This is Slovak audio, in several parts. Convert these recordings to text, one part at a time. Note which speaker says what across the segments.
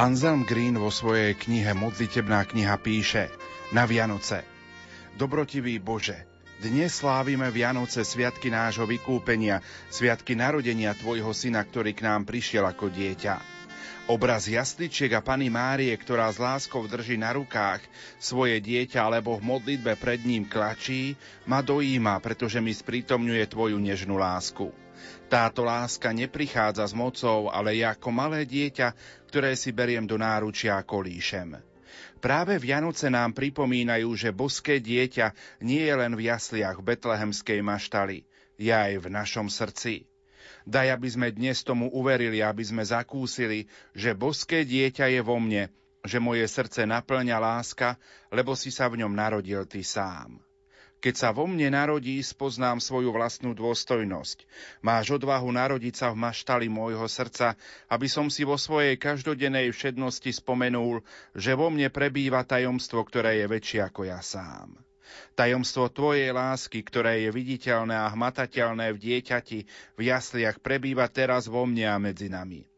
Speaker 1: Anselm Green vo svojej knihe Modlitebná kniha píše Na Vianoce Dobrotivý Bože, dnes slávime Vianoce sviatky nášho vykúpenia, sviatky narodenia Tvojho syna, ktorý k nám prišiel ako dieťa. Obraz jasličiek a Pany Márie, ktorá s láskou drží na rukách svoje dieťa alebo v modlitbe pred ním klačí, ma dojíma, pretože mi sprítomňuje Tvoju nežnú lásku. Táto láska neprichádza s mocou, ale je ako malé dieťa, ktoré si beriem do náručia a kolíšem. Práve Vianoce nám pripomínajú, že boské dieťa nie je len v jasliach betlehemskej maštali, je aj v našom srdci. Daj, aby sme dnes tomu uverili, aby sme zakúsili, že boské dieťa je vo mne, že moje srdce naplňa láska, lebo si sa v ňom narodil ty sám. Keď sa vo mne narodí, spoznám svoju vlastnú dôstojnosť. Máš odvahu narodiť sa v maštali môjho srdca, aby som si vo svojej každodennej všednosti spomenul, že vo mne prebýva tajomstvo, ktoré je väčšie ako ja sám. Tajomstvo Tvojej lásky, ktoré je viditeľné a hmatateľné v dieťati, v jasliach, prebýva teraz vo mne a medzi nami.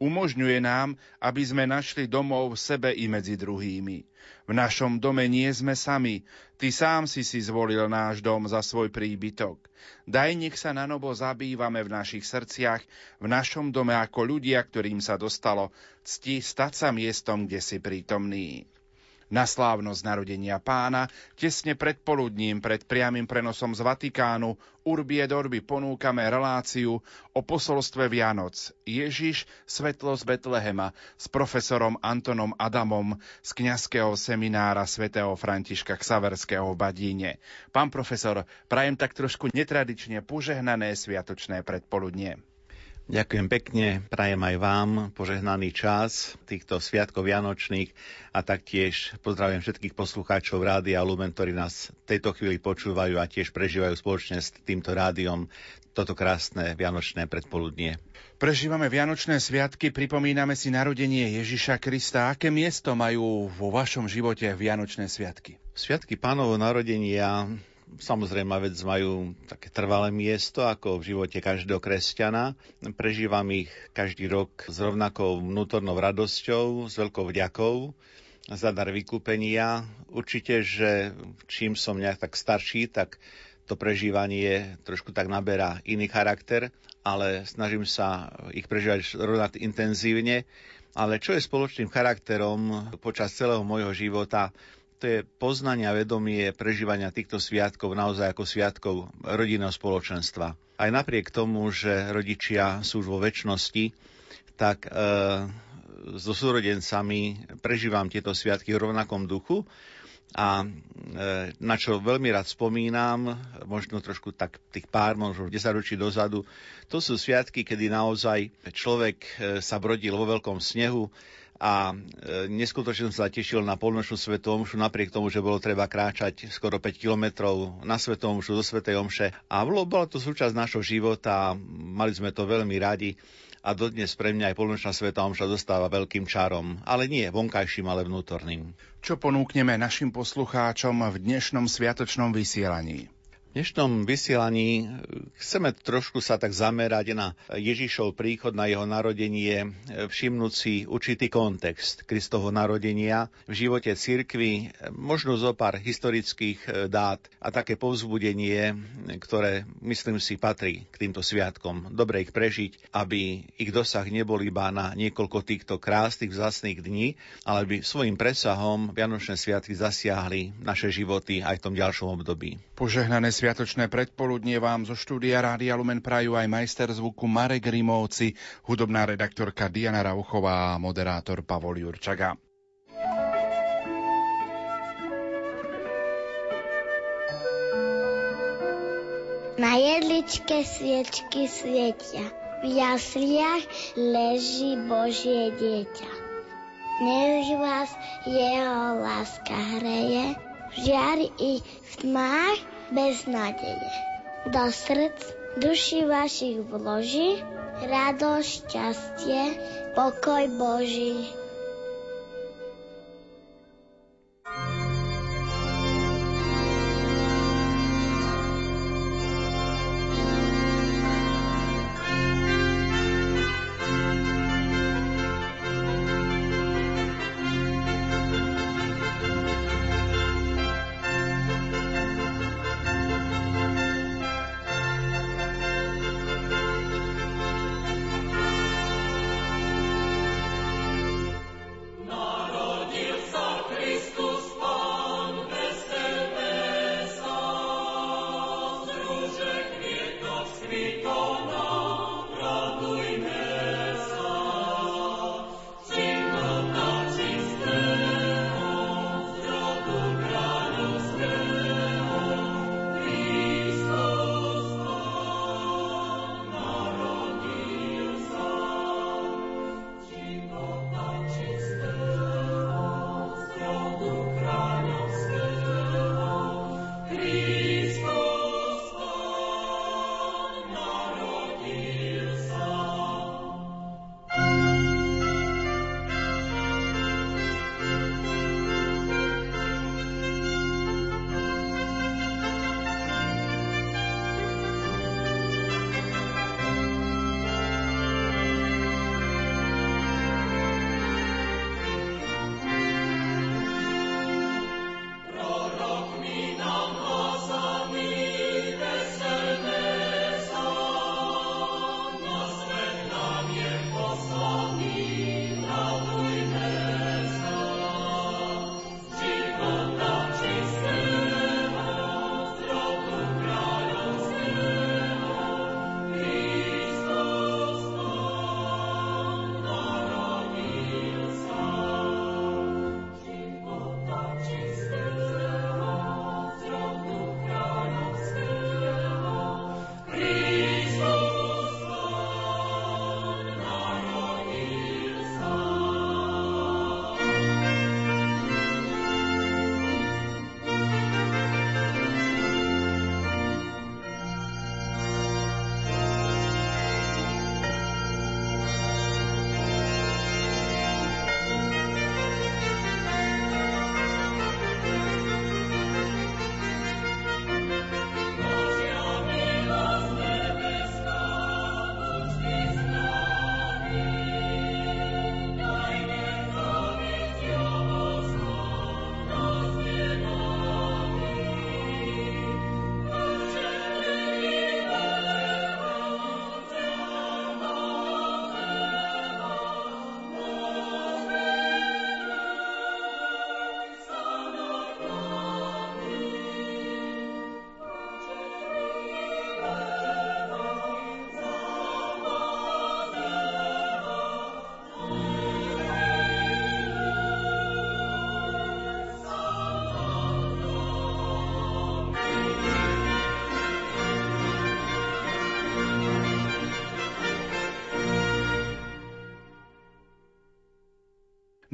Speaker 1: Umožňuje nám, aby sme našli domov v sebe i medzi druhými. V našom dome nie sme sami. Ty sám si si zvolil náš dom za svoj príbytok. Daj nech sa na novo zabývame v našich srdciach, v našom dome ako ľudia, ktorým sa dostalo cti stať sa miestom, kde si prítomný. Na slávnosť narodenia pána tesne pred poludním, pred priamým prenosom z Vatikánu Urbie Dorby ponúkame reláciu o posolstve Vianoc Ježiš, svetlo z Betlehema s profesorom Antonom Adamom z kňazského seminára svätého Františka Ksaverského v Badíne. Pán profesor, prajem tak trošku netradične požehnané sviatočné predpoludnie.
Speaker 2: Ďakujem pekne, prajem aj vám požehnaný čas týchto sviatkov Vianočných a taktiež pozdravujem všetkých poslucháčov Rádia Lumen, ktorí nás v tejto chvíli počúvajú a tiež prežívajú spoločne s týmto rádiom toto krásne Vianočné predpoludnie.
Speaker 1: Prežívame Vianočné sviatky, pripomíname si narodenie Ježiša Krista. Aké miesto majú vo vašom živote Vianočné sviatky?
Speaker 2: Sviatky pánovo narodenia samozrejme vec majú také trvalé miesto, ako v živote každého kresťana. Prežívam ich každý rok s rovnakou vnútornou radosťou, s veľkou vďakou za dar vykúpenia. Určite, že čím som nejak tak starší, tak to prežívanie trošku tak naberá iný charakter, ale snažím sa ich prežívať rovnako intenzívne. Ale čo je spoločným charakterom počas celého môjho života, to poznanie a vedomie prežívania týchto sviatkov naozaj ako sviatkov rodinného spoločenstva. Aj napriek tomu, že rodičia sú už vo väčšnosti, tak e, so súrodencami prežívam tieto sviatky v rovnakom duchu a e, na čo veľmi rád spomínam, možno trošku tak tých pár, možno 10 ročí dozadu, to sú sviatky, kedy naozaj človek e, sa brodil vo veľkom snehu, a e, neskutočne som sa tešil na polnočnú svetom omšu, napriek tomu, že bolo treba kráčať skoro 5 kilometrov na svetom omšu do svetej omše. A bola to súčasť našho života, mali sme to veľmi radi a dodnes pre mňa aj polnočná sveta omša zostáva veľkým čarom, ale nie vonkajším, ale vnútorným.
Speaker 1: Čo ponúkneme našim poslucháčom v dnešnom sviatočnom vysielaní?
Speaker 2: V dnešnom vysielaní chceme trošku sa tak zamerať na Ježišov príchod, na jeho narodenie, všimnúť si určitý kontext Kristovho narodenia v živote cirkvy, možno zo pár historických dát a také povzbudenie, ktoré myslím si patrí k týmto sviatkom. Dobre ich prežiť, aby ich dosah nebol iba na niekoľko týchto krásnych vzácných dní, ale by svojim presahom Vianočné sviatky zasiahli naše životy aj v tom ďalšom období.
Speaker 1: Požehnané sviatočné predpoludnie vám zo štúdia Rádia Lumen prajú aj majster zvuku Marek Rimovci, hudobná redaktorka Diana Rauchová a moderátor Pavol Jurčaga.
Speaker 3: Na jedličke sviečky svietia, v jasliach leží Božie dieťa. Nech vás jeho láska hreje, v žiari i v tmách bez nádeje. Do srdc duši vašich vloží radosť, šťastie, pokoj Boží.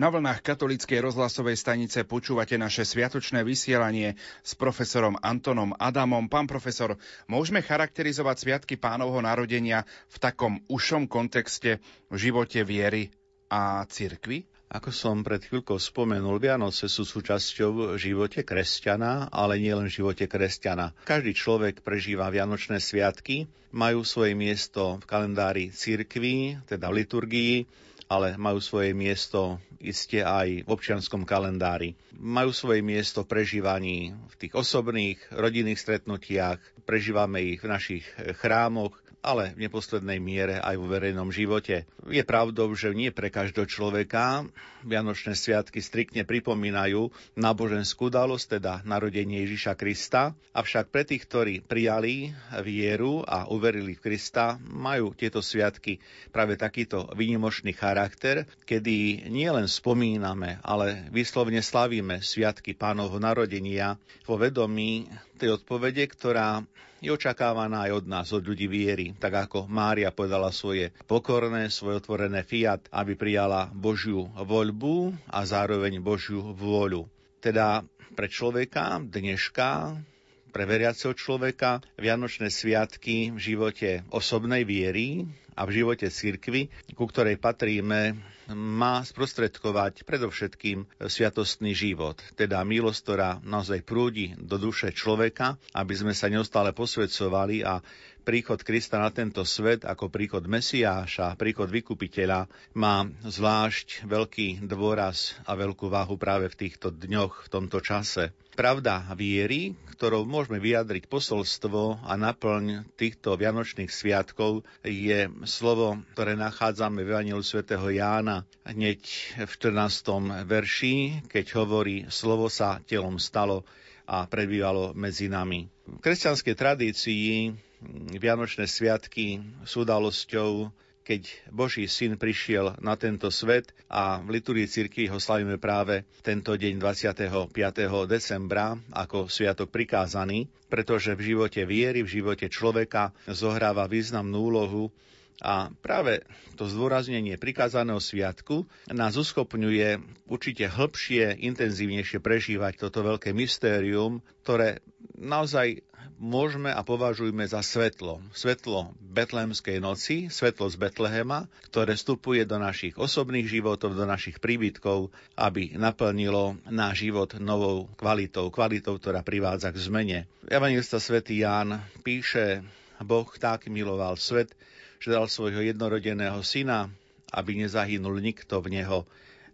Speaker 1: Na vlnách katolíckej rozhlasovej stanice počúvate naše sviatočné vysielanie s profesorom Antonom Adamom. Pán profesor, môžeme charakterizovať sviatky pánovho narodenia v takom ušom kontexte v živote viery a cirkvy?
Speaker 2: Ako som pred chvíľkou spomenul, Vianoce sú súčasťou v živote kresťana, ale nielen v živote kresťana. Každý človek prežíva Vianočné sviatky, majú svoje miesto v kalendári cirkví, teda v liturgii, ale majú svoje miesto iste aj v občianskom kalendári. Majú svoje miesto v prežívaní v tých osobných, rodinných stretnutiach, prežívame ich v našich chrámoch, ale v neposlednej miere aj vo verejnom živote. Je pravdou, že nie pre každého človeka Vianočné sviatky striktne pripomínajú náboženskú udalosť, teda narodenie Ježiša Krista, avšak pre tých, ktorí prijali vieru a uverili v Krista, majú tieto sviatky práve takýto výnimočný charakter, kedy nielen spomíname, ale vyslovne slavíme sviatky pánovho narodenia vo vedomí tej odpovede, ktorá je očakávaná aj od nás, od ľudí viery, tak ako Mária povedala svoje pokorné, svoje otvorené fiat, aby prijala Božiu voľbu a zároveň Božiu vôľu. Teda pre človeka dneška pre veriaceho človeka Vianočné sviatky v živote osobnej viery a v živote cirkvy, ku ktorej patríme, má sprostredkovať predovšetkým sviatostný život, teda milosť, ktorá naozaj prúdi do duše človeka, aby sme sa neustále posvedcovali a príchod Krista na tento svet ako príchod Mesiáša, príchod vykupiteľa má zvlášť veľký dôraz a veľkú váhu práve v týchto dňoch, v tomto čase. Pravda viery, ktorou môžeme vyjadriť posolstvo a naplň týchto vianočných sviatkov, je slovo, ktoré nachádzame v Evangeliu svätého Jána hneď v 14. verši, keď hovorí, slovo sa telom stalo a prebývalo medzi nami. V kresťanskej tradícii Vianočné sviatky sú udalosťou, keď Boží syn prišiel na tento svet a v liturgii cirkvi ho slavíme práve tento deň 25. decembra ako sviatok prikázaný, pretože v živote viery, v živote človeka zohráva významnú úlohu a práve to zdôraznenie prikázaného sviatku nás uschopňuje určite hĺbšie, intenzívnejšie prežívať toto veľké mystérium, ktoré naozaj môžeme a považujme za svetlo. Svetlo betlémskej noci, svetlo z Betlehema, ktoré vstupuje do našich osobných životov, do našich príbytkov, aby naplnilo náš život novou kvalitou, kvalitou, ktorá privádza k zmene. Evangelista svätý Ján píše, Boh tak miloval svet, že dal svojho jednorodeného syna, aby nezahynul nikto v neho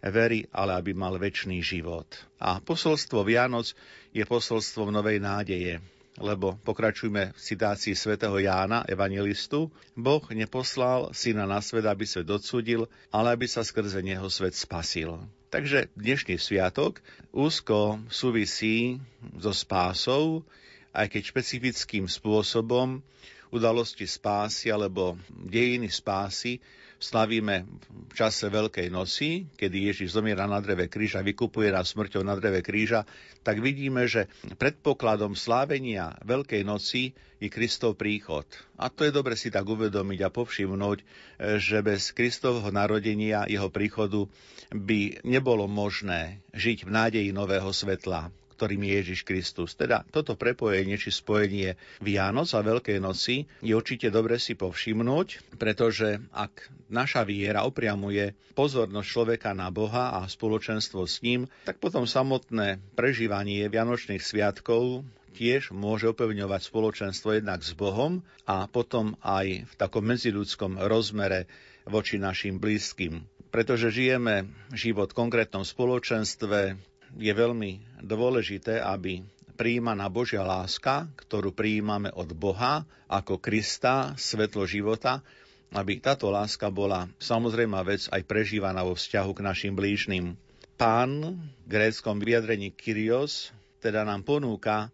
Speaker 2: verí, ale aby mal väčší život. A posolstvo Vianoc je posolstvom novej nádeje, lebo pokračujme v citácii svätého Jána, evangelistu, Boh neposlal syna na svet, aby svet odsudil, ale aby sa skrze neho svet spasil. Takže dnešný sviatok úzko súvisí so spásou, aj keď špecifickým spôsobom udalosti spásy alebo dejiny spásy slavíme v čase Veľkej nosy, kedy Ježiš zomiera na dreve kríža, vykupuje nás smrťou na dreve kríža, tak vidíme, že predpokladom slávenia Veľkej noci je Kristov príchod. A to je dobre si tak uvedomiť a povšimnúť, že bez Kristovho narodenia, jeho príchodu by nebolo možné žiť v nádeji nového svetla ktorým je Ježiš Kristus. Teda toto prepojenie či spojenie Vianoc a Veľkej noci je určite dobre si povšimnúť, pretože ak naša viera opriamuje pozornosť človeka na Boha a spoločenstvo s ním, tak potom samotné prežívanie Vianočných sviatkov tiež môže upevňovať spoločenstvo jednak s Bohom a potom aj v takom medziľudskom rozmere voči našim blízkym. Pretože žijeme život v konkrétnom spoločenstve, je veľmi dôležité, aby príjmaná Božia láska, ktorú prijímame od Boha ako Krista, svetlo života, aby táto láska bola samozrejme vec aj prežívaná vo vzťahu k našim blížnym. Pán v gréckom vyjadrení Kyrios teda nám ponúka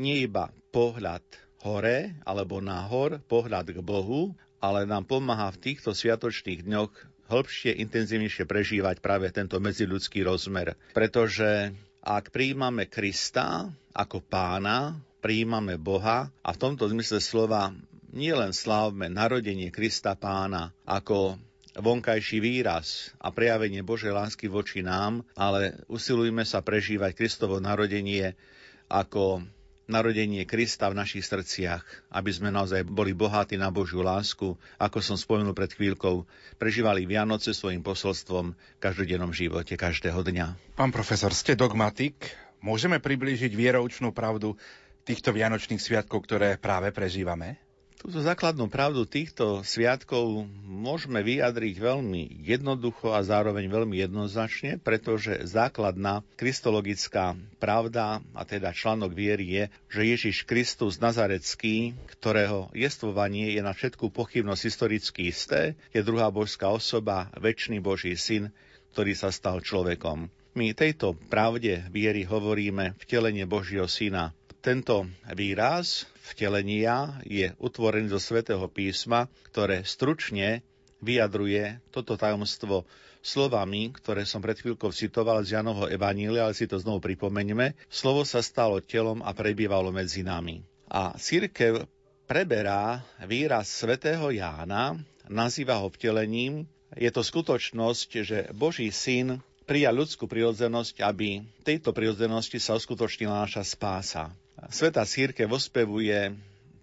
Speaker 2: nie iba pohľad hore alebo nahor, pohľad k Bohu, ale nám pomáha v týchto sviatočných dňoch hĺbšie, intenzívnejšie prežívať práve tento medziľudský rozmer. Pretože ak príjmame Krista ako pána, príjmame Boha a v tomto zmysle slova nielen slávme narodenie Krista pána ako vonkajší výraz a prejavenie Božej lásky voči nám, ale usilujme sa prežívať Kristovo narodenie ako narodenie Krista v našich srdciach, aby sme naozaj boli bohatí na Božiu lásku, ako som spomenul pred chvíľkou, prežívali Vianoce svojim posolstvom v každodennom živote, každého dňa.
Speaker 1: Pán profesor, ste dogmatik. Môžeme priblížiť vieroučnú pravdu týchto Vianočných sviatkov, ktoré práve prežívame?
Speaker 2: Túto základnú pravdu týchto sviatkov môžeme vyjadriť veľmi jednoducho a zároveň veľmi jednoznačne, pretože základná kristologická pravda, a teda článok viery je, že Ježiš Kristus Nazarecký, ktorého jestvovanie je na všetku pochybnosť historicky isté, je druhá božská osoba, väčší Boží syn, ktorý sa stal človekom. My tejto pravde viery hovoríme vtelenie Božieho syna. Tento výraz vtelenia je utvorený zo svätého písma, ktoré stručne vyjadruje toto tajomstvo slovami, ktoré som pred chvíľkou citoval z Janovho Evanília, ale si to znovu pripomeňme. Slovo sa stalo telom a prebývalo medzi nami. A církev preberá výraz svätého Jána, nazýva ho vtelením. Je to skutočnosť, že Boží syn prijal ľudskú prirodzenosť, aby tejto prirodzenosti sa uskutočnila naša spása. Sveta círke vospevuje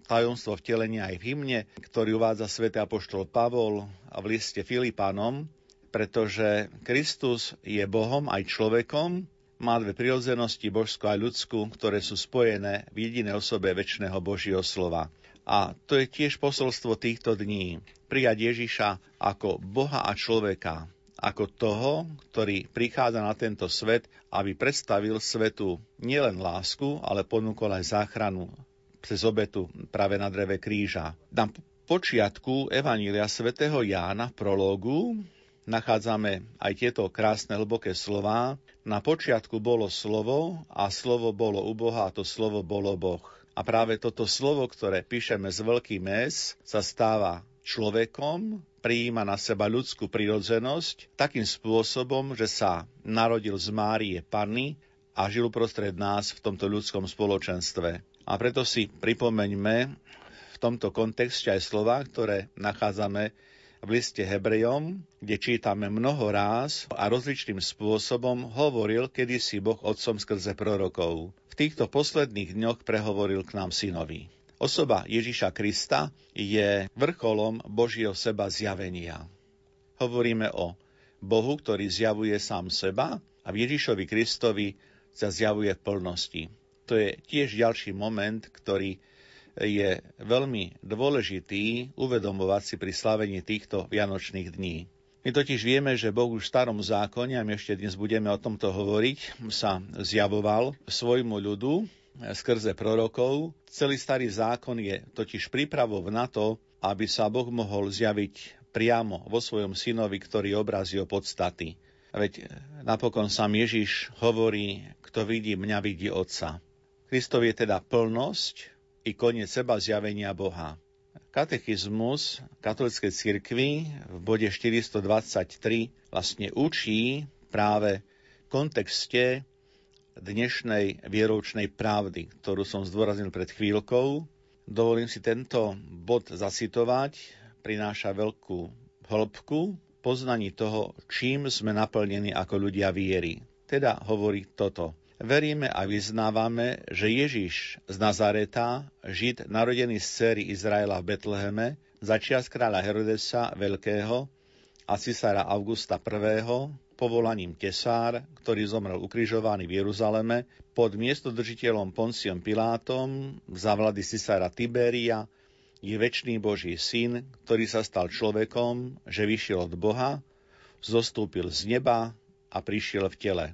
Speaker 2: tajomstvo vtelenia aj v hymne, ktorý uvádza svätý apoštol Pavol v liste Filipánom, pretože Kristus je Bohom aj človekom, má dve prirodzenosti, božskú a ľudskú, ktoré sú spojené v jedinej osobe väčšného Božieho slova. A to je tiež posolstvo týchto dní. Prijať Ježiša ako Boha a človeka, ako toho, ktorý prichádza na tento svet, aby predstavil svetu nielen lásku, ale ponúkol aj záchranu cez obetu práve na dreve kríža. Na počiatku Evanília svätého Jána v prológu nachádzame aj tieto krásne hlboké slová. Na počiatku bolo slovo a slovo bolo u Boha a to slovo bolo Boh. A práve toto slovo, ktoré píšeme z veľký mes, sa stáva človekom, prijíma na seba ľudskú prirodzenosť takým spôsobom, že sa narodil z Márie Panny a žil prostred nás v tomto ľudskom spoločenstve. A preto si pripomeňme v tomto kontexte aj slova, ktoré nachádzame v liste Hebrejom, kde čítame mnoho ráz a rozličným spôsobom hovoril kedysi Boh otcom skrze prorokov. V týchto posledných dňoch prehovoril k nám synovi. Osoba Ježiša Krista je vrcholom Božieho seba zjavenia. Hovoríme o Bohu, ktorý zjavuje sám seba a v Ježišovi Kristovi sa zjavuje v plnosti. To je tiež ďalší moment, ktorý je veľmi dôležitý uvedomovať si pri slavení týchto vianočných dní. My totiž vieme, že Boh už v starom zákone, a my ešte dnes budeme o tomto hovoriť, sa zjavoval svojmu ľudu, skrze prorokov. Celý starý zákon je totiž prípravou na to, aby sa Boh mohol zjaviť priamo vo svojom synovi, ktorý obrazí o podstaty. Veď napokon sám Ježiš hovorí, kto vidí mňa, vidí Otca. Kristov je teda plnosť i koniec seba zjavenia Boha. Katechizmus katolíckej cirkvi v bode 423 vlastne učí práve v kontexte dnešnej vieroučnej pravdy, ktorú som zdôraznil pred chvíľkou. Dovolím si tento bod zacitovať. Prináša veľkú hĺbku poznaní toho, čím sme naplnení ako ľudia viery. Teda hovorí toto. Veríme a vyznávame, že Ježiš z Nazareta, Žid narodený z céry Izraela v Betleheme, začias kráľa Herodesa Veľkého a cisára Augusta I povolaním tesár, ktorý zomrel ukrižovaný v Jeruzaleme, pod miestodržiteľom Ponciom Pilátom za vlády cisára Tiberia je väčší Boží syn, ktorý sa stal človekom, že vyšiel od Boha, zostúpil z neba a prišiel v tele.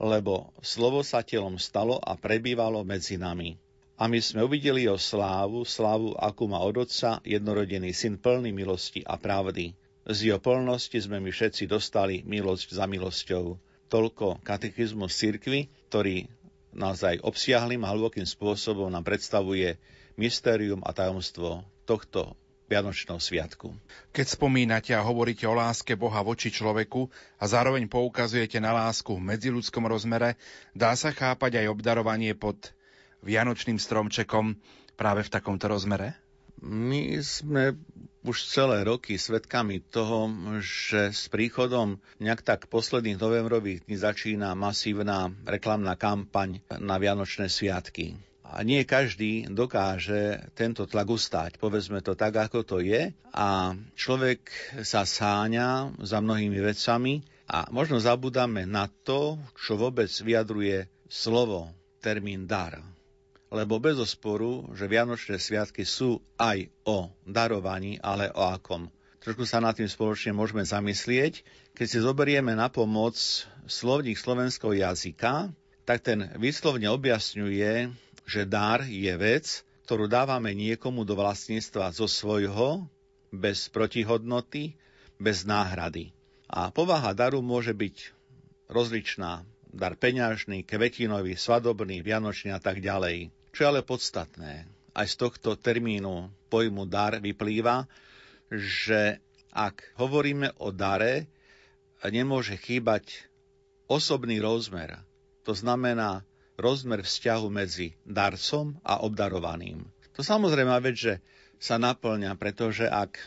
Speaker 2: Lebo slovo sa telom stalo a prebývalo medzi nami. A my sme uvideli jeho slávu, slávu, akú má od Otca, jednorodený syn plný milosti a pravdy z jeho plnosti sme my všetci dostali milosť za milosťou. Toľko katechizmus cirkvi, ktorý naozaj obsiahlým a hlbokým spôsobom nám predstavuje mystérium a tajomstvo tohto Vianočného sviatku.
Speaker 1: Keď spomínate a hovoríte o láske Boha voči človeku a zároveň poukazujete na lásku v medziludskom rozmere, dá sa chápať aj obdarovanie pod Vianočným stromčekom práve v takomto rozmere?
Speaker 2: My sme už celé roky svedkami toho, že s príchodom nejak tak posledných novembrových dní začína masívna reklamná kampaň na Vianočné sviatky. A nie každý dokáže tento tlak ustáť, povedzme to tak, ako to je. A človek sa sáňa za mnohými vecami a možno zabudáme na to, čo vôbec vyjadruje slovo, termín dar lebo bez osporu, že Vianočné sviatky sú aj o darovaní, ale o akom. Trošku sa nad tým spoločne môžeme zamyslieť. Keď si zoberieme na pomoc slovník slovenského jazyka, tak ten výslovne objasňuje, že dar je vec, ktorú dávame niekomu do vlastníctva zo svojho, bez protihodnoty, bez náhrady. A povaha daru môže byť rozličná. Dar peňažný, kvetinový, svadobný, vianočný a tak ďalej. Čo je ale podstatné, aj z tohto termínu pojmu dar vyplýva, že ak hovoríme o dare, nemôže chýbať osobný rozmer. To znamená rozmer vzťahu medzi darcom a obdarovaným. To samozrejme vec, že sa naplňa, pretože ak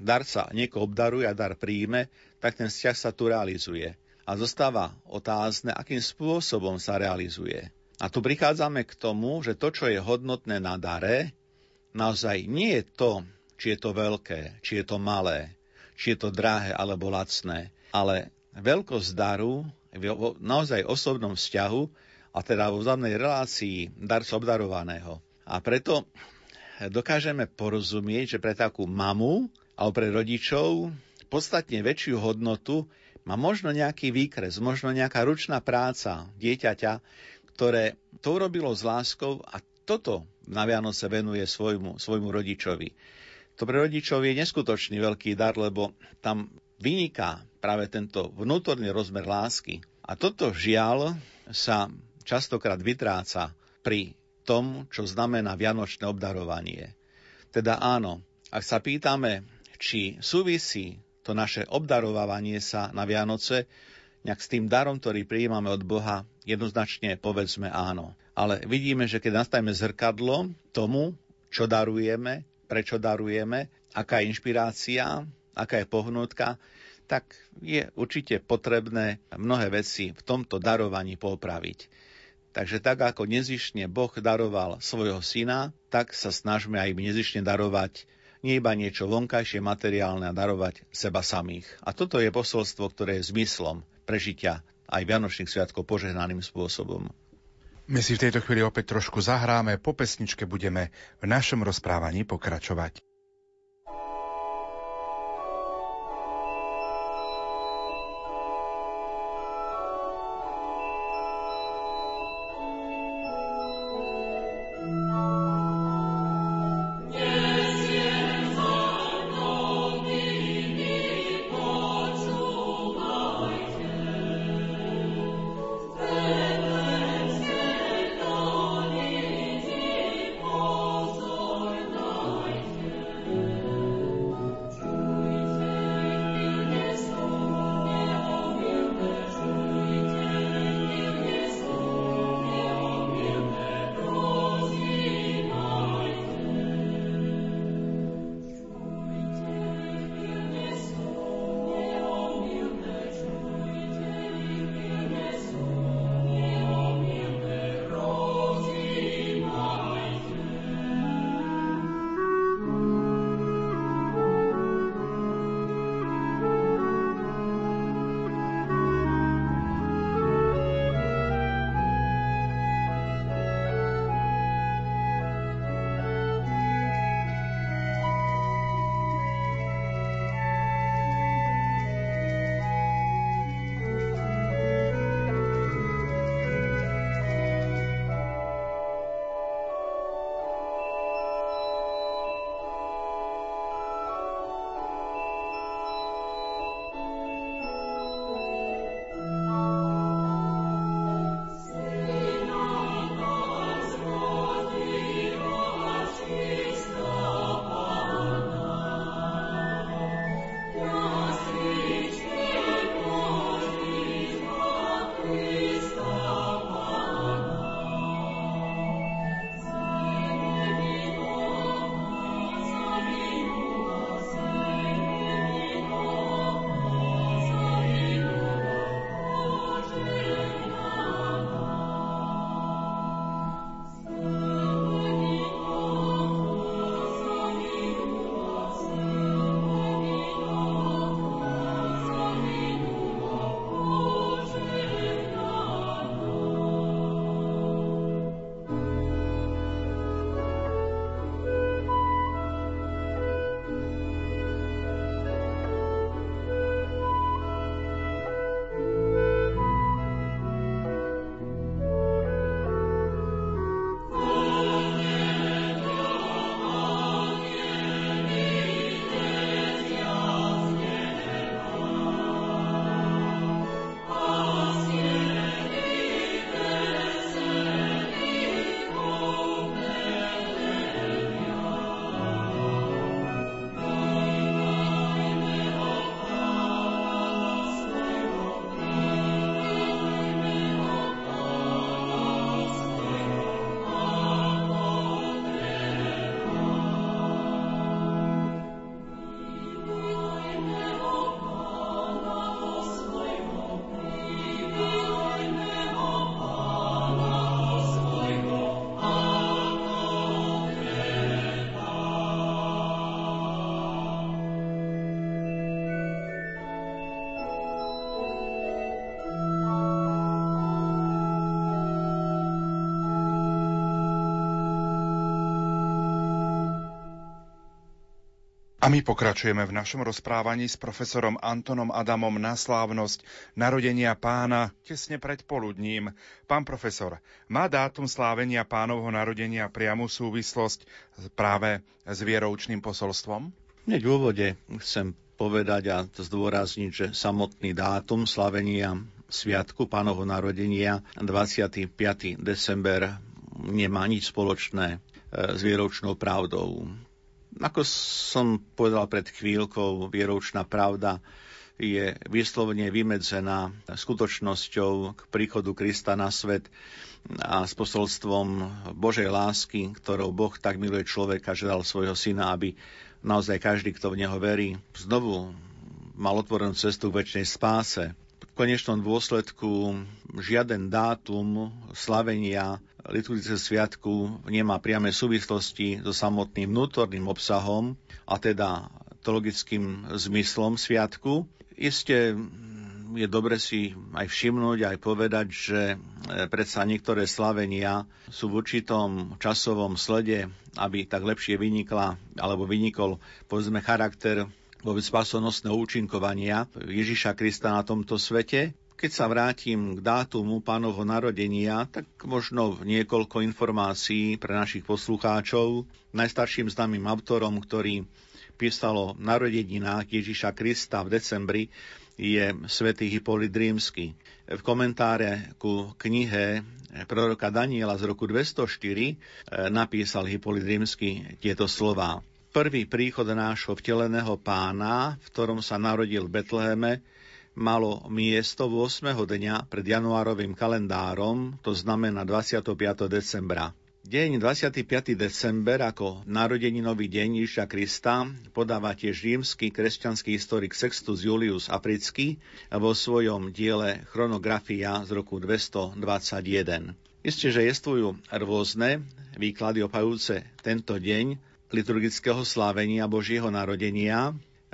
Speaker 2: darca niekoho obdaruje a dar príjme, tak ten vzťah sa tu realizuje. A zostáva otázne, akým spôsobom sa realizuje. A tu prichádzame k tomu, že to, čo je hodnotné na dare, naozaj nie je to, či je to veľké, či je to malé, či je to drahé alebo lacné, ale veľkosť daru v naozaj osobnom vzťahu a teda vo vzájomnej relácii darca obdarovaného. A preto dokážeme porozumieť, že pre takú mamu alebo pre rodičov podstatne väčšiu hodnotu má možno nejaký výkres, možno nejaká ručná práca dieťaťa, ktoré to urobilo s láskou a toto na Vianoce venuje svojmu, svojmu rodičovi. To pre rodičov je neskutočný veľký dar, lebo tam vyniká práve tento vnútorný rozmer lásky. A toto žiaľ sa častokrát vytráca pri tom, čo znamená vianočné obdarovanie. Teda áno, ak sa pýtame, či súvisí to naše obdarovávanie sa na Vianoce nejak s tým darom, ktorý prijímame od Boha, jednoznačne povedzme áno. Ale vidíme, že keď nastavíme zrkadlo tomu, čo darujeme, prečo darujeme, aká je inšpirácia, aká je pohnutka, tak je určite potrebné mnohé veci v tomto darovaní popraviť. Takže tak, ako nezišne Boh daroval svojho syna, tak sa snažme aj nezišne darovať nie iba niečo vonkajšie materiálne a darovať seba samých. A toto je posolstvo, ktoré je zmyslom prežitia aj Vianočných sviatkov požehnaným spôsobom.
Speaker 1: My si v tejto chvíli opäť trošku zahráme, po pesničke budeme v našom rozprávaní pokračovať. A my pokračujeme v našom rozprávaní s profesorom Antonom Adamom na slávnosť narodenia pána tesne pred poludním. Pán profesor, má dátum slávenia pánovho narodenia priamu súvislosť práve s vieroučným posolstvom?
Speaker 2: Hneď v úvode chcem povedať a zdôrazniť, že samotný dátum slavenia Sviatku pánovho narodenia 25. december nemá nič spoločné e, s vieroučnou pravdou. Ako som povedal pred chvíľkou, vieroučná pravda je vyslovene vymedzená skutočnosťou k príchodu Krista na svet a s posolstvom Božej lásky, ktorou Boh tak miluje človeka, že dal svojho syna, aby naozaj každý, kto v Neho verí, znovu mal otvorenú cestu k väčšnej spáse. V konečnom dôsledku žiaden dátum slavenia liturgické sviatku nemá priame súvislosti so samotným vnútorným obsahom, a teda teologickým zmyslom sviatku. Isté je dobre si aj všimnúť, aj povedať, že e, predsa niektoré slavenia sú v určitom časovom slede, aby tak lepšie vynikla, alebo vynikol, povedzme, charakter vôbec spasonosného účinkovania Ježiša Krista na tomto svete. Keď sa vrátim k dátumu pánovho narodenia, tak možno niekoľko informácií pre našich poslucháčov. Najstarším známym autorom, ktorý písal o narodeninách Ježiša Krista v decembri, je svätý Hippolyt Rímsky. V komentáre ku knihe proroka Daniela z roku 204 eh, napísal Hippolyt Rímsky tieto slová. Prvý príchod nášho vteleného pána, v ktorom sa narodil v Betleheme, malo miesto 8. dňa pred januárovým kalendárom, to znamená 25. decembra. Deň 25. december ako narodeninový deň Ježiša Krista podáva tiež rímsky kresťanský historik Sextus Julius Africký vo svojom diele Chronografia z roku 221. Isté, že jestvujú rôzne výklady opajúce tento deň liturgického slávenia Božieho narodenia,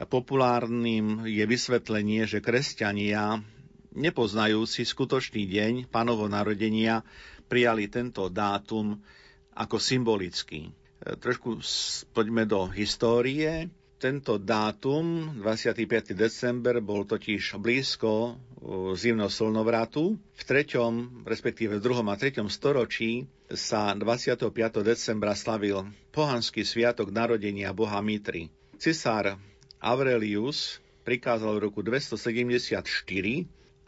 Speaker 2: Populárnym je vysvetlenie, že kresťania, nepoznajúci skutočný deň pánovo narodenia, prijali tento dátum ako symbolický. E, trošku poďme do histórie. Tento dátum, 25. december, bol totiž blízko zimného slnovratu. V 3., respektíve v 2. a 3. storočí sa 25. decembra slavil pohanský sviatok narodenia boha Mitry. Cisár Aurelius prikázal v roku 274,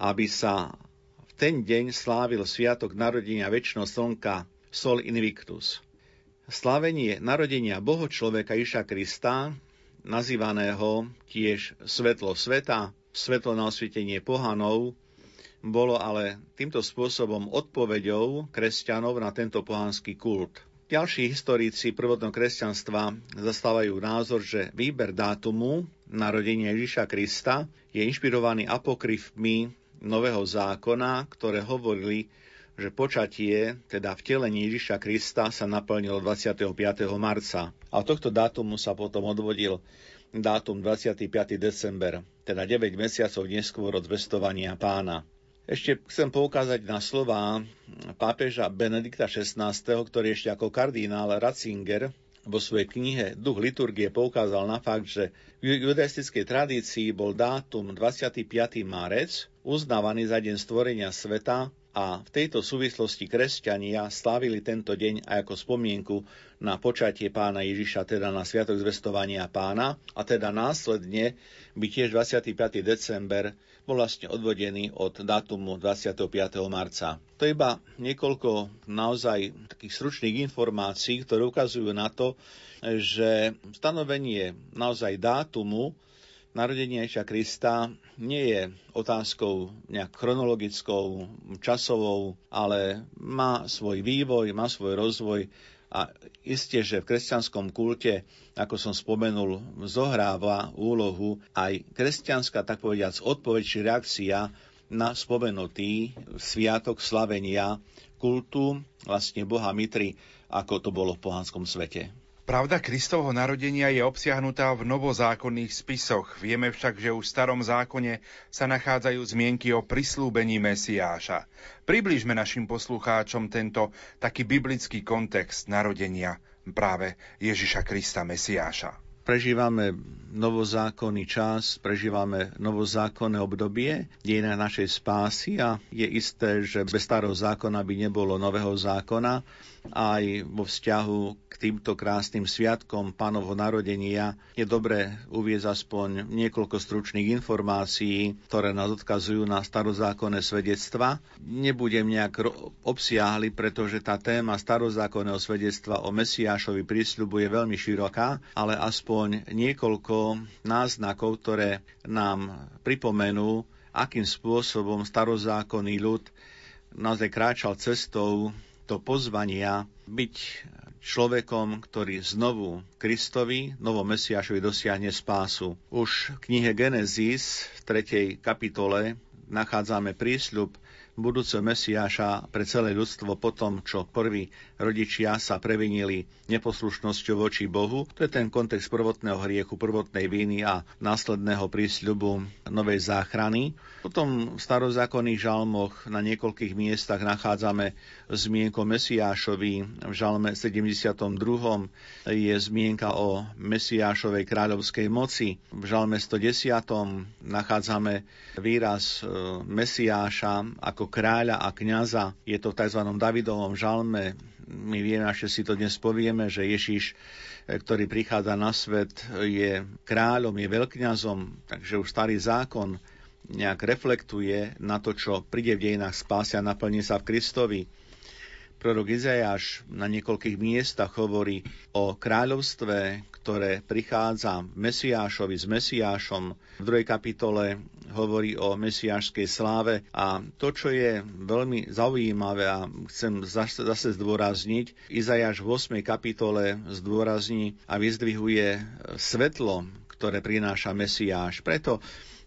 Speaker 2: aby sa v ten deň slávil sviatok narodenia väčšného slnka Sol Invictus. Slávenie narodenia Boho človeka Iša Krista, nazývaného tiež svetlo sveta, svetlo na osvietenie pohanov, bolo ale týmto spôsobom odpoveďou kresťanov na tento pohanský kult. Ďalší historici prvotného kresťanstva zastávajú názor, že výber dátumu narodenia Ježiša Krista je inšpirovaný apokryfmi Nového zákona, ktoré hovorili, že počatie, teda vtelenie Ježiša Krista sa naplnilo 25. marca. A tohto dátumu sa potom odvodil dátum 25. december, teda 9 mesiacov neskôr od zvestovania pána. Ešte chcem poukázať na slova pápeža Benedikta XVI, ktorý ešte ako kardinál Ratzinger vo svojej knihe Duch liturgie poukázal na fakt, že v judaistickej tradícii bol dátum 25. marec uznávaný za deň stvorenia sveta a v tejto súvislosti kresťania slávili tento deň aj ako spomienku na počatie pána Ježiša, teda na sviatok zvestovania pána a teda následne by tiež 25. december bol vlastne odvodený od dátumu 25. marca. To je iba niekoľko naozaj takých stručných informácií, ktoré ukazujú na to, že stanovenie naozaj dátumu narodenia Ježia Krista nie je otázkou nejak chronologickou, časovou, ale má svoj vývoj, má svoj rozvoj a isté, že v kresťanskom kulte, ako som spomenul, zohráva úlohu aj kresťanská, tak povediac, odpoveď či reakcia na spomenutý sviatok slavenia kultu vlastne Boha Mitry, ako to bolo v pohanskom svete.
Speaker 1: Pravda Kristovho narodenia je obsiahnutá v novozákonných spisoch. Vieme však, že už v starom zákone sa nachádzajú zmienky o prislúbení Mesiáša. Približme našim poslucháčom tento taký biblický kontext narodenia práve Ježiša Krista Mesiáša.
Speaker 2: Prežívame novozákonný čas, prežívame novozákonné obdobie dejina našej spásy a je isté, že bez starého zákona by nebolo nového zákona aj vo vzťahu k týmto krásnym sviatkom pánovho narodenia je dobré uvieť aspoň niekoľko stručných informácií, ktoré nás odkazujú na starozákonné svedectva. Nebudem nejak obsiahli, pretože tá téma starozákonného svedectva o Mesiášovi prísľubu je veľmi široká, ale aspoň niekoľko náznakov, ktoré nám pripomenú, akým spôsobom starozákonný ľud naozaj kráčal cestou to pozvania byť človekom, ktorý znovu Kristovi, novom Mesiašovi dosiahne spásu. Už v knihe Genesis v 3. kapitole nachádzame prísľub budúceho Mesiáša pre celé ľudstvo po tom, čo prví rodičia sa previnili neposlušnosťou voči Bohu. To je ten kontext prvotného hriechu, prvotnej viny a následného prísľubu novej záchrany. Potom v starozákonných žalmoch na niekoľkých miestach nachádzame zmienku Mesiášovi. V žalme 72. je zmienka o Mesiášovej kráľovskej moci. V žalme 110. nachádzame výraz e, Mesiáša ako kráľa a kňaza. Je to v tzv. Davidovom žalme. My vieme, že si to dnes povieme, že Ježiš, eh, ktorý prichádza na svet, je kráľom, je veľkňazom, takže už starý zákon nejak reflektuje na to, čo príde v dejinách spásia a naplní sa v Kristovi. Prorok Izajáš na niekoľkých miestach hovorí o kráľovstve, ktoré prichádza Mesiášovi s Mesiášom. V druhej kapitole hovorí o mesiášskej sláve a to, čo je veľmi zaujímavé a chcem zase, zase zdôrazniť, Izajáš v 8. kapitole zdôrazní a vyzdvihuje svetlo, ktoré prináša Mesiáš. Preto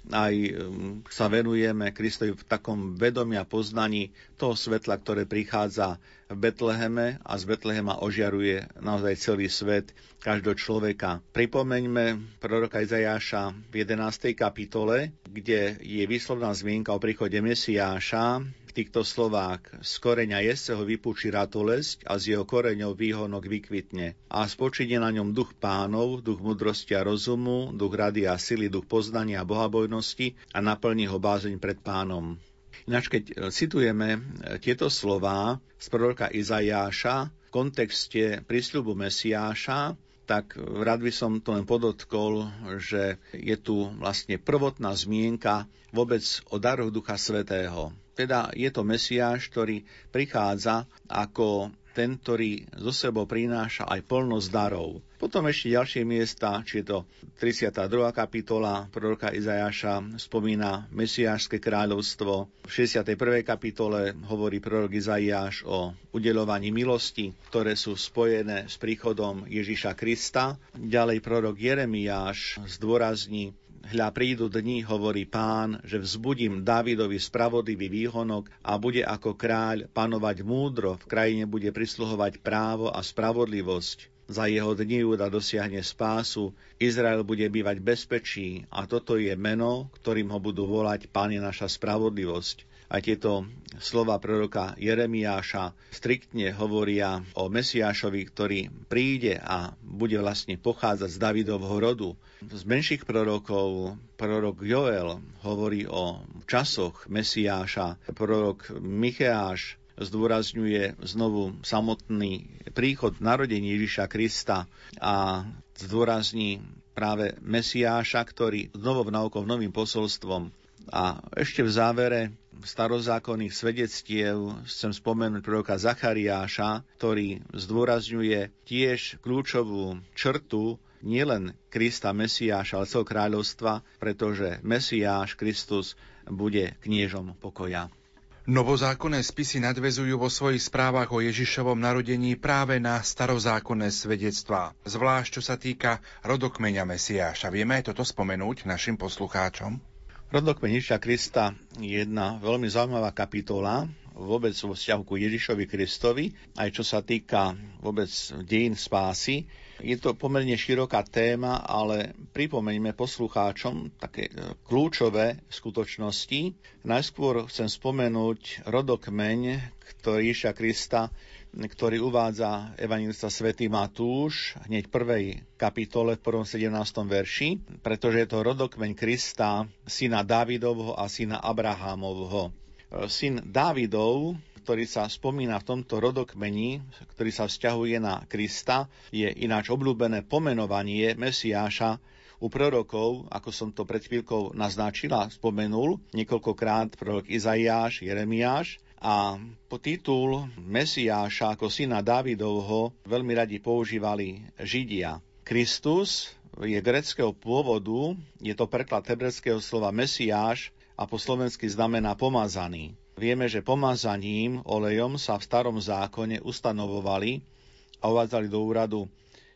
Speaker 2: aj um, sa venujeme Kristovi v takom vedomí a poznaní toho svetla, ktoré prichádza v Betleheme a z Betlehema ožiaruje naozaj celý svet, každého človeka. Pripomeňme proroka Izajáša v 11. kapitole, kde je výslovná zmienka o príchode Mesiáša, týchto slovách z koreňa jeseho vypúči ratolesť a z jeho koreňov výhonok vykvitne. A spočíne na ňom duch pánov, duch mudrosti a rozumu, duch rady a sily, duch poznania a bohabojnosti a naplní ho bázeň pred pánom. Ináč, keď e, citujeme e, tieto slová z proroka Izajáša v kontexte prísľubu Mesiáša, tak rád by som to len podotkol, že je tu vlastne prvotná zmienka vôbec o daroch Ducha Svetého. Teda je to Mesiáš, ktorý prichádza ako ten, ktorý zo sebou prináša aj plnosť darov. Potom ešte ďalšie miesta, či je to 32. kapitola proroka Izajaša spomína Mesiášske kráľovstvo. V 61. kapitole hovorí prorok Izajáš o udelovaní milosti, ktoré sú spojené s príchodom Ježiša Krista. Ďalej prorok Jeremiáš zdôrazní Hľa prídu dni, hovorí pán, že vzbudím Dávidovi spravodlivý výhonok a bude ako kráľ panovať múdro, v krajine bude prisluhovať právo a spravodlivosť. Za jeho dní Júda dosiahne spásu, Izrael bude bývať bezpečí a toto je meno, ktorým ho budú volať Pane naša spravodlivosť. A tieto slova proroka Jeremiáša striktne hovoria o Mesiášovi, ktorý príde a bude vlastne pochádzať z Davidovho rodu. Z menších prorokov prorok Joel hovorí o časoch Mesiáša, prorok Micheáš zdôrazňuje znovu samotný príchod narodení Ježiša Krista a zdôrazní práve Mesiáša, ktorý znovu naukou novým posolstvom. A ešte v závere starozákonných svedectiev chcem spomenúť proroka Zachariáša, ktorý zdôrazňuje tiež kľúčovú črtu nielen Krista Mesiáša, ale celého kráľovstva, pretože Mesiáš Kristus bude kniežom pokoja.
Speaker 1: Novozákonné spisy nadvezujú vo svojich správach o Ježišovom narodení práve na starozákonné svedectvá, zvlášť čo sa týka rodokmeňa Mesiáša. Vieme aj toto spomenúť našim poslucháčom?
Speaker 2: Rodokmeň Ježiša Krista je jedna veľmi zaujímavá kapitola vôbec vo vzťahu ku Ježišovi Kristovi, aj čo sa týka vôbec dejín spásy. Je to pomerne široká téma, ale pripomeňme poslucháčom také e, kľúčové skutočnosti. Najskôr chcem spomenúť rodokmeň, ktorý Ježiša Krista ktorý uvádza evangelista svätý Matúš hneď prvej kapitole v prvom 17. verši, pretože je to rodokmeň Krista, syna Dávidovho a syna Abrahámovho. Syn Dávidov, ktorý sa spomína v tomto rodokmeni, ktorý sa vzťahuje na Krista, je ináč obľúbené pomenovanie Mesiáša, u prorokov, ako som to pred chvíľkou naznačila, spomenul niekoľkokrát prorok Izaiáš, Jeremiáš, a titul Mesiáša ako syna Dávidovho veľmi radi používali Židia. Kristus je greckého pôvodu, je to preklad hebrejského slova Mesiáš a po slovensky znamená pomazaný. Vieme, že pomazaním olejom sa v starom zákone ustanovovali a uvádzali do úradu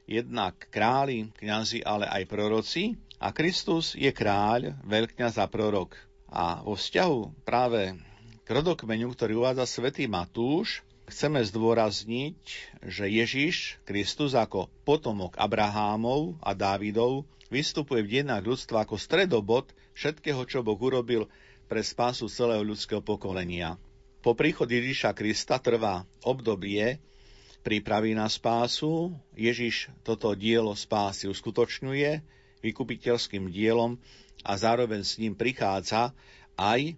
Speaker 2: jednak králi, kňazi, ale aj proroci. A Kristus je kráľ, veľkňaz a prorok. A vo vzťahu práve rodokmeňu, ktorý uvádza svätý Matúš, chceme zdôrazniť, že Ježiš Kristus ako potomok Abrahámov a Dávidov vystupuje v dejinách ľudstva ako stredobod všetkého, čo Boh urobil pre spásu celého ľudského pokolenia. Po príchod Ježiša Krista trvá obdobie prípravy na spásu. Ježiš toto dielo spásy uskutočňuje vykupiteľským dielom a zároveň s ním prichádza aj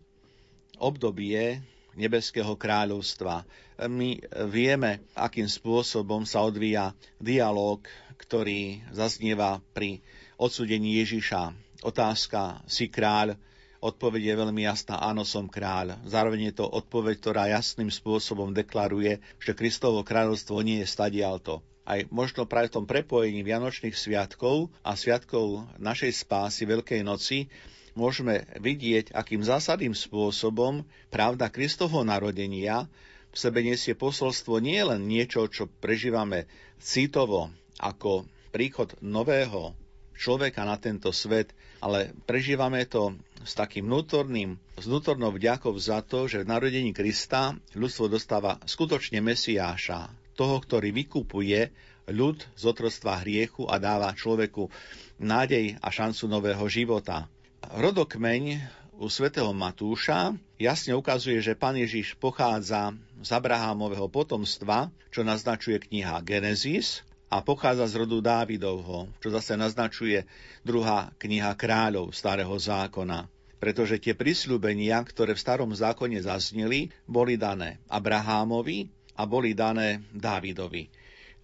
Speaker 2: obdobie nebeského kráľovstva. My vieme, akým spôsobom sa odvíja dialog, ktorý zaznieva pri odsudení Ježiša. Otázka, si kráľ, odpoveď je veľmi jasná, áno, som kráľ. Zároveň je to odpoveď, ktorá jasným spôsobom deklaruje, že Kristovo kráľovstvo nie je stadialto. Aj možno práve v tom prepojení Vianočných sviatkov a sviatkov našej spásy Veľkej noci môžeme vidieť, akým zásadným spôsobom pravda Kristovho narodenia v sebe nesie posolstvo nie len niečo, čo prežívame citovo ako príchod nového človeka na tento svet, ale prežívame to s takým vnútorným, s vnútornou vďakou za to, že v narodení Krista ľudstvo dostáva skutočne Mesiáša, toho, ktorý vykupuje ľud z otrostva hriechu a dáva človeku nádej a šancu nového života. Rodokmeň u svätého Matúša jasne ukazuje, že pán Ježiš pochádza z Abrahámového potomstva, čo naznačuje kniha Genesis, a pochádza z rodu Dávidovho, čo zase naznačuje druhá kniha kráľov starého zákona. Pretože tie prisľúbenia, ktoré v starom zákone zazneli, boli dané Abrahámovi a boli dané Dávidovi.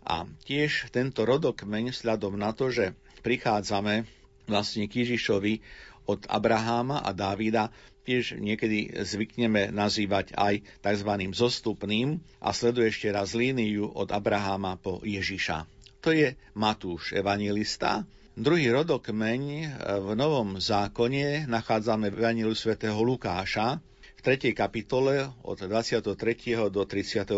Speaker 2: A tiež tento rodokmeň vzhľadom na to, že prichádzame vlastne k Ježišovi od Abraháma a Dávida tiež niekedy zvykneme nazývať aj tzv. zostupným a sleduje ešte raz líniu od Abraháma po Ježiša. To je Matúš, evangelista. Druhý rodokmeň v Novom zákone nachádzame v Evangeliu svätého Lukáša, v 3. kapitole od 23. do 38.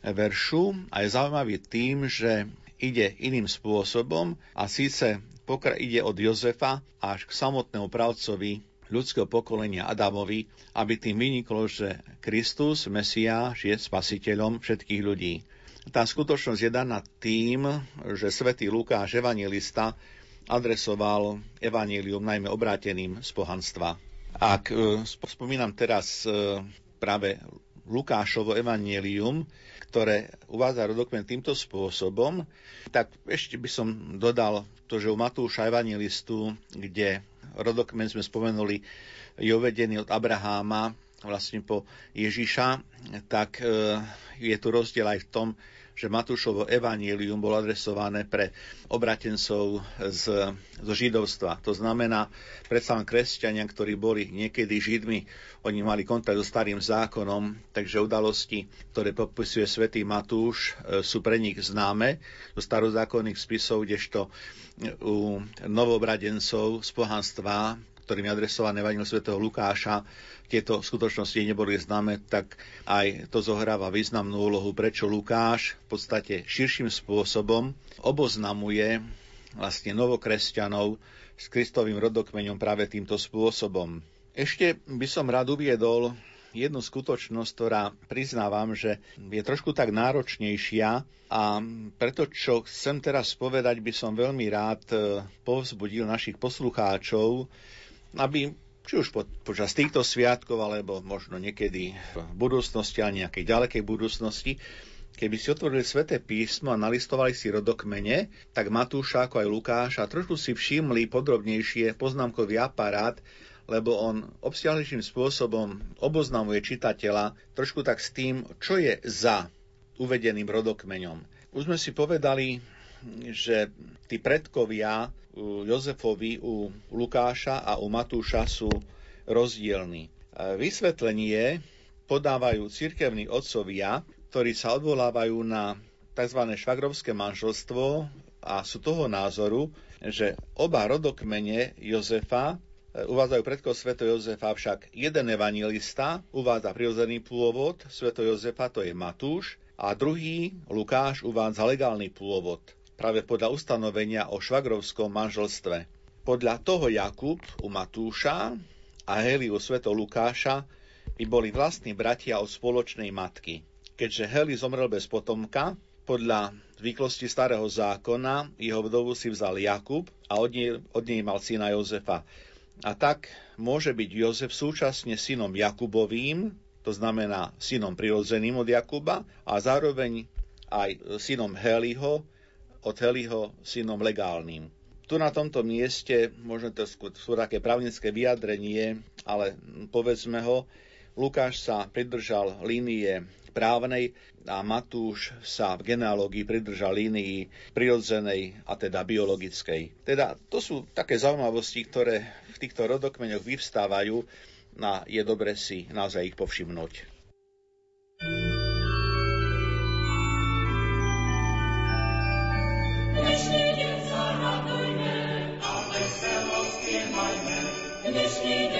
Speaker 2: veršu a je zaujímavý tým, že ide iným spôsobom a síce pokra ide od Jozefa až k samotnému pravcovi ľudského pokolenia Adamovi, aby tým vyniklo, že Kristus, Mesiáš, je spasiteľom všetkých ľudí. Tá skutočnosť je daná tým, že svätý Lukáš, evangelista, adresoval evanílium najmä obráteným z pohanstva. Ak e, spomínam teraz e, práve Lukášovo evanílium, ktoré uvádza rodokmen týmto spôsobom, tak ešte by som dodal to, že u Matúša Evangelistu, kde rodokmen sme spomenuli, je uvedený od Abraháma vlastne po Ježiša, tak e, je tu rozdiel aj v tom, že Matúšovo evanílium bolo adresované pre obratencov z, zo židovstva. To znamená, predsa len kresťania, ktorí boli niekedy židmi, oni mali kontakt so starým zákonom, takže udalosti, ktoré popisuje svätý Matúš, e, sú pre nich známe zo starozákonných spisov, kdežto u novobradencov z pohanstva ktorým je adresované Evangelium svätého Lukáša, tieto skutočnosti neboli známe, tak aj to zohráva významnú úlohu, prečo Lukáš v podstate širším spôsobom oboznamuje vlastne novokresťanov s Kristovým rodokmeňom práve týmto spôsobom. Ešte by som rád uviedol jednu skutočnosť, ktorá priznávam, že je trošku tak náročnejšia a preto, čo chcem teraz povedať, by som veľmi rád povzbudil našich poslucháčov, aby či už po, počas týchto sviatkov, alebo možno niekedy v budúcnosti, ale nejakej ďalekej budúcnosti,
Speaker 4: Keby si otvorili sväté písmo a nalistovali si rodokmene, tak Matúša ako aj Lukáša trošku si všimli podrobnejšie poznámkový aparát, lebo on obsiahlejším spôsobom oboznamuje čitateľa trošku tak s tým, čo je za uvedeným rodokmeňom. Už sme si povedali, že tí predkovia Jozefovi, u Lukáša a u Matúša sú rozdielni. Vysvetlenie podávajú cirkevní otcovia, ktorí sa odvolávajú na tzv. švagrovské manželstvo a sú toho názoru, že oba rodokmene Jozefa e, uvádzajú predkov sveto Jozefa, však jeden evangelista uvádza prirodzený pôvod sveto Jozefa, to je Matúš, a druhý, Lukáš, uvádza legálny pôvod, práve podľa ustanovenia o švagrovskom manželstve. Podľa toho Jakub u Matúša a Heli u sveto Lukáša by boli vlastní bratia od spoločnej matky. Keďže Heli zomrel bez potomka, podľa zvyklosti starého zákona jeho vdovu si vzal Jakub a od nej, od nej mal syna Jozefa. A tak môže byť Jozef súčasne synom Jakubovým, to znamená synom prirodzeným od Jakuba a zároveň aj synom Heliho, od Heliho synom legálnym. Tu na tomto mieste, možno to sú také právnické vyjadrenie, ale povedzme ho, Lukáš sa pridržal línie právnej a Matúš sa v genealógii pridržal línii prirodzenej a teda biologickej. Teda to sú také zaujímavosti, ktoré v týchto rodokmeňoch vyvstávajú a je dobre si naozaj ich povšimnúť. Dnešný deň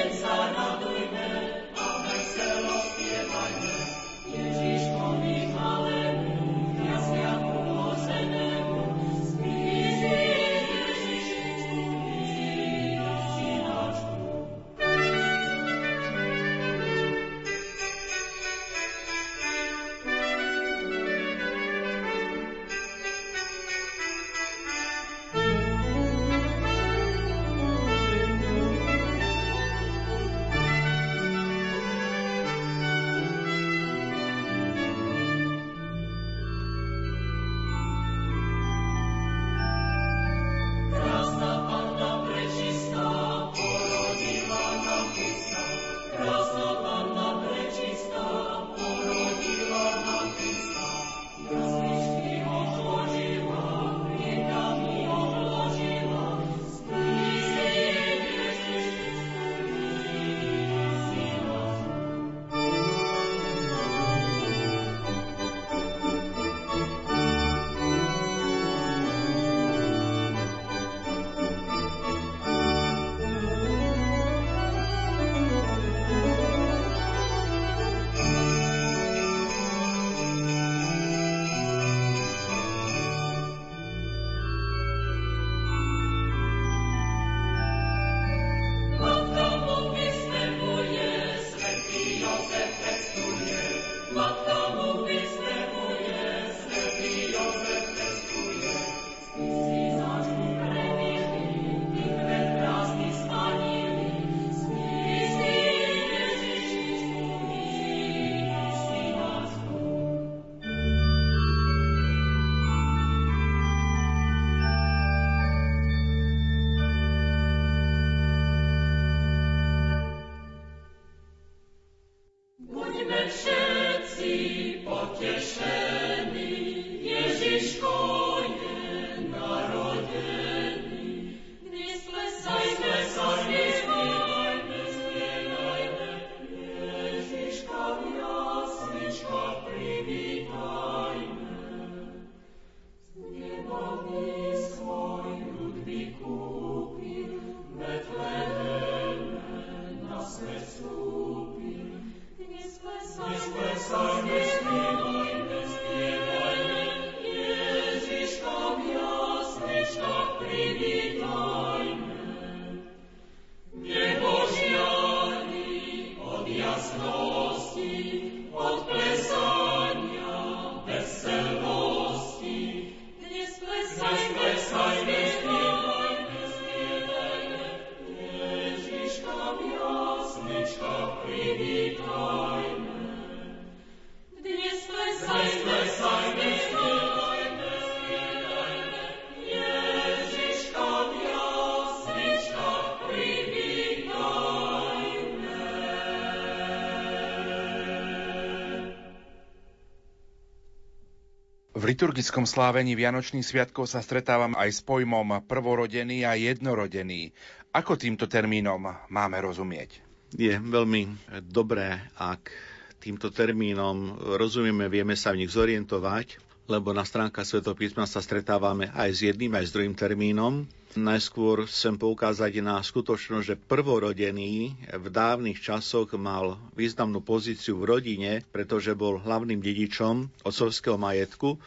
Speaker 1: liturgickom slávení Vianočných sviatkov sa stretávam aj s pojmom prvorodený a jednorodený. Ako týmto termínom máme rozumieť?
Speaker 2: Je veľmi dobré, ak týmto termínom rozumieme, vieme sa v nich zorientovať, lebo na stránkach Svetopísma sa stretávame aj s jedným, aj s druhým termínom. Najskôr chcem poukázať na skutočnosť, že prvorodený v dávnych časoch mal významnú pozíciu v rodine, pretože bol hlavným dedičom otcovského majetku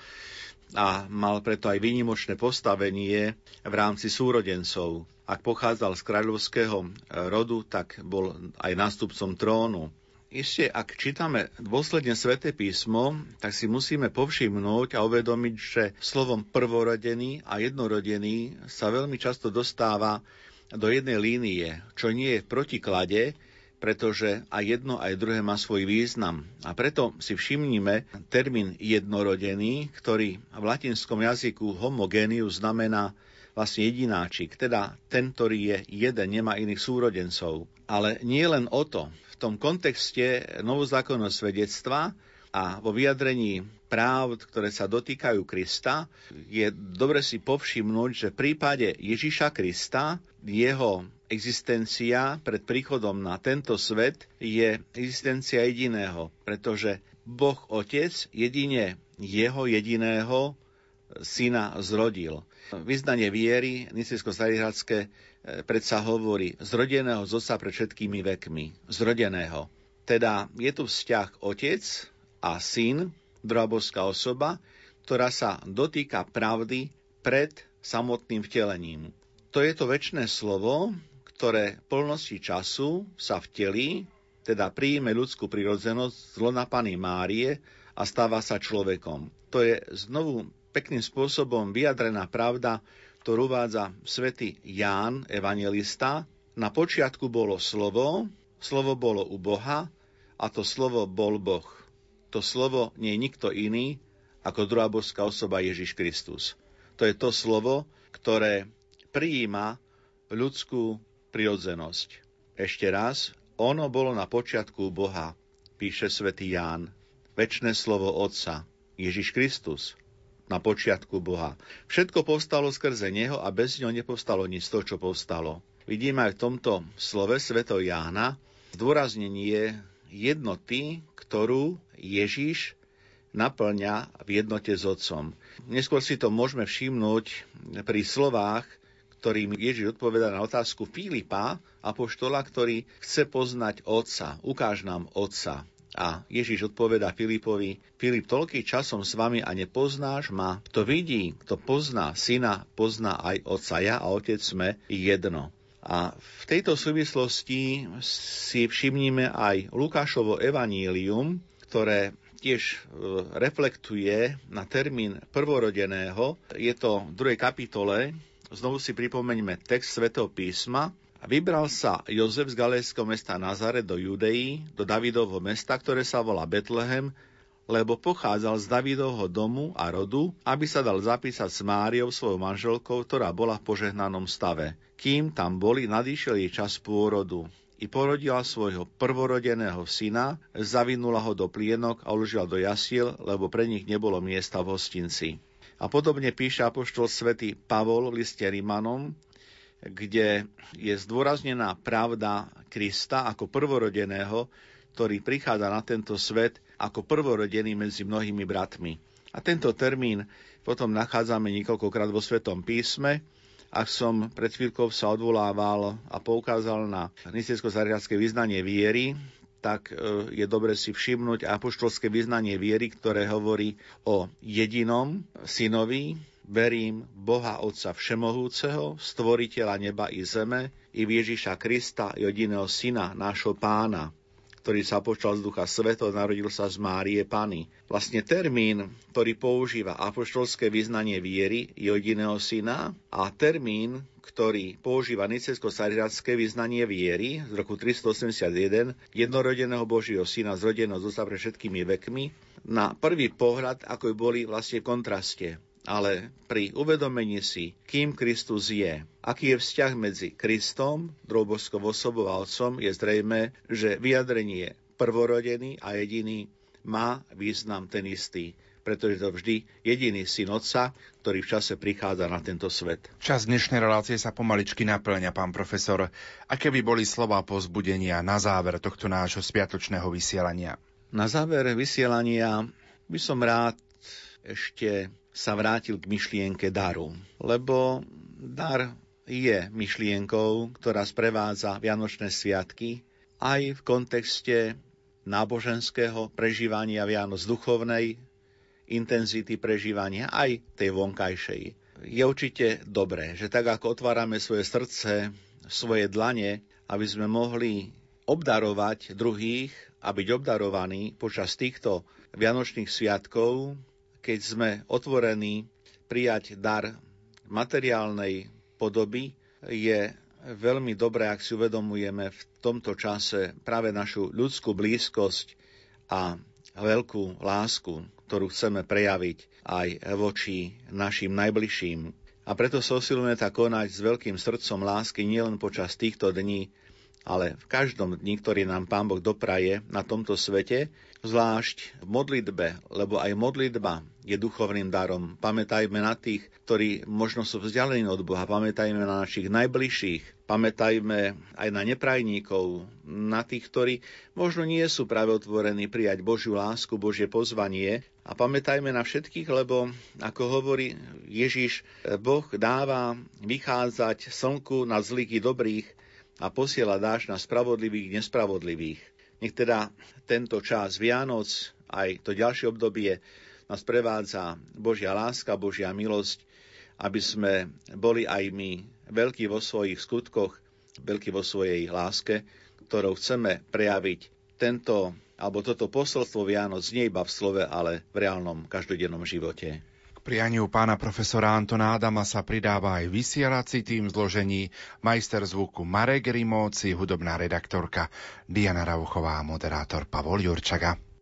Speaker 2: a mal preto aj výnimočné postavenie v rámci súrodencov. Ak pochádzal z kráľovského rodu, tak bol aj nástupcom trónu. Ešte, ak čítame dôsledne sväté písmo, tak si musíme povšimnúť a uvedomiť, že slovom prvorodený a jednorodený sa veľmi často dostáva do jednej línie, čo nie je v protiklade, pretože aj jedno, aj druhé má svoj význam. A preto si všimnime termín jednorodený, ktorý v latinskom jazyku homogéniu znamená vlastne jedináčik, teda ten, ktorý je jeden, nemá iných súrodencov. Ale nie len o to tom kontexte novozákonného svedectva a vo vyjadrení práv, ktoré sa dotýkajú Krista, je dobre si povšimnúť, že v prípade Ježiša Krista jeho existencia pred príchodom na tento svet je existencia jediného, pretože Boh Otec jedine jeho jediného syna zrodil. Vyznanie viery, nicejsko-starihradské predsa hovorí zrodeného zosa pred všetkými vekmi. Zrodeného. Teda je tu vzťah otec a syn, druhá boská osoba, ktorá sa dotýka pravdy pred samotným vtelením. To je to väčšné slovo, ktoré plnosti času sa vtelí, teda príjme ľudskú prirodzenosť zlona Pany Márie a stáva sa človekom. To je znovu pekným spôsobom vyjadrená pravda ktorú uvádza svätý Ján, evangelista. Na počiatku bolo slovo, slovo bolo u Boha a to slovo bol Boh. To slovo nie je nikto iný ako druhá božská osoba Ježiš Kristus. To je to slovo, ktoré prijíma ľudskú prirodzenosť. Ešte raz, ono bolo na počiatku Boha, píše svätý Ján. Večné slovo Otca, Ježiš Kristus, na počiatku Boha. Všetko povstalo skrze Neho a bez Neho nepovstalo nič toho, čo povstalo. Vidíme aj v tomto slove Sveto Jána zdôraznenie jednoty, ktorú Ježiš naplňa v jednote s Otcom. Neskôr si to môžeme všimnúť pri slovách, ktorým Ježiš odpoveda na otázku Filipa, apoštola, ktorý chce poznať Otca. Ukáž nám Otca. A Ježiš odpoveda Filipovi, Filip, toľký časom s vami a nepoznáš ma. Kto vidí, kto pozná syna, pozná aj otca. Ja a otec sme jedno. A v tejto súvislosti si všimnime aj Lukášovo evanílium, ktoré tiež e, reflektuje na termín prvorodeného. Je to v druhej kapitole. Znovu si pripomeňme text svätého písma, vybral sa Jozef z galejského mesta Nazare do Judei, do Davidovho mesta, ktoré sa volá Betlehem, lebo pochádzal z Davidovho domu a rodu, aby sa dal zapísať s Máriou, svojou manželkou, ktorá bola v požehnanom stave. Kým tam boli, nadišiel jej čas pôrodu. I porodila svojho prvorodeného syna, zavinula ho do plienok a uložila do jasiel, lebo pre nich nebolo miesta v hostinci. A podobne píše apoštol svätý Pavol v liste Rimanom, kde je zdôraznená pravda Krista ako prvorodeného, ktorý prichádza na tento svet ako prvorodený medzi mnohými bratmi. A tento termín potom nachádzame niekoľkokrát vo Svetom písme. Ak som pred chvíľkou sa odvolával a poukázal na nicejsko zariadské vyznanie viery, tak e, je dobre si všimnúť apoštolské vyznanie viery, ktoré hovorí o jedinom synovi, Verím Boha Otca Všemohúceho, stvoriteľa neba i zeme, i Ježiša Krista, jediného syna, nášho pána, ktorý sa počal z Ducha Sveto, narodil sa z Márie Pany. Vlastne termín, ktorý používa apoštolské vyznanie viery jediného syna a termín, ktorý používa nicejsko sariratské vyznanie viery z roku 381, jednorodeného Božieho syna zrodeného z pre všetkými vekmi, na prvý pohľad, ako boli vlastne v kontraste ale pri uvedomení si, kým Kristus je, aký je vzťah medzi Kristom, droboskou osobou a Otcom, je zrejme, že vyjadrenie prvorodený a jediný má význam ten istý. pretože to vždy jediný syn Otca, ktorý v čase prichádza na tento svet.
Speaker 4: Čas dnešnej relácie sa pomaličky naplňa, pán profesor. Aké by boli slova pozbudenia na záver tohto nášho spiatočného vysielania?
Speaker 2: Na záver vysielania by som rád ešte sa vrátil k myšlienke daru, lebo dar je myšlienkou, ktorá sprevádza Vianočné sviatky aj v kontexte náboženského prežívania Vianoc duchovnej, intenzity prežívania aj tej vonkajšej. Je určite dobré, že tak ako otvárame svoje srdce, svoje dlane, aby sme mohli obdarovať druhých a byť obdarovaní počas týchto Vianočných sviatkov, keď sme otvorení prijať dar materiálnej podoby, je veľmi dobré, ak si uvedomujeme v tomto čase práve našu ľudskú blízkosť a veľkú lásku, ktorú chceme prejaviť aj voči našim najbližším. A preto sa usilujeme tak konať s veľkým srdcom lásky nielen počas týchto dní, ale v každom dni, ktorý nám Pán Boh dopraje na tomto svete, zvlášť v modlitbe, lebo aj modlitba je duchovným darom. Pamätajme na tých, ktorí možno sú vzdialení od Boha, pamätajme na našich najbližších, pamätajme aj na neprajníkov, na tých, ktorí možno nie sú práve otvorení prijať Božiu lásku, Božie pozvanie. A pamätajme na všetkých, lebo ako hovorí Ježiš, Boh dáva vychádzať slnku na zlých dobrých a posiela dáš na spravodlivých nespravodlivých. Nech teda tento čas Vianoc, aj to ďalšie obdobie, nás prevádza Božia láska, Božia milosť, aby sme boli aj my veľkí vo svojich skutkoch, veľkí vo svojej láske, ktorou chceme prejaviť tento alebo toto posolstvo Vianoc nie iba v slove, ale v reálnom každodennom živote
Speaker 4: prianiu pána profesora Antona Adama sa pridáva aj vysielací tým zložení majster zvuku Marek Rimóci, hudobná redaktorka Diana Rauchová a moderátor Pavol Jurčaga.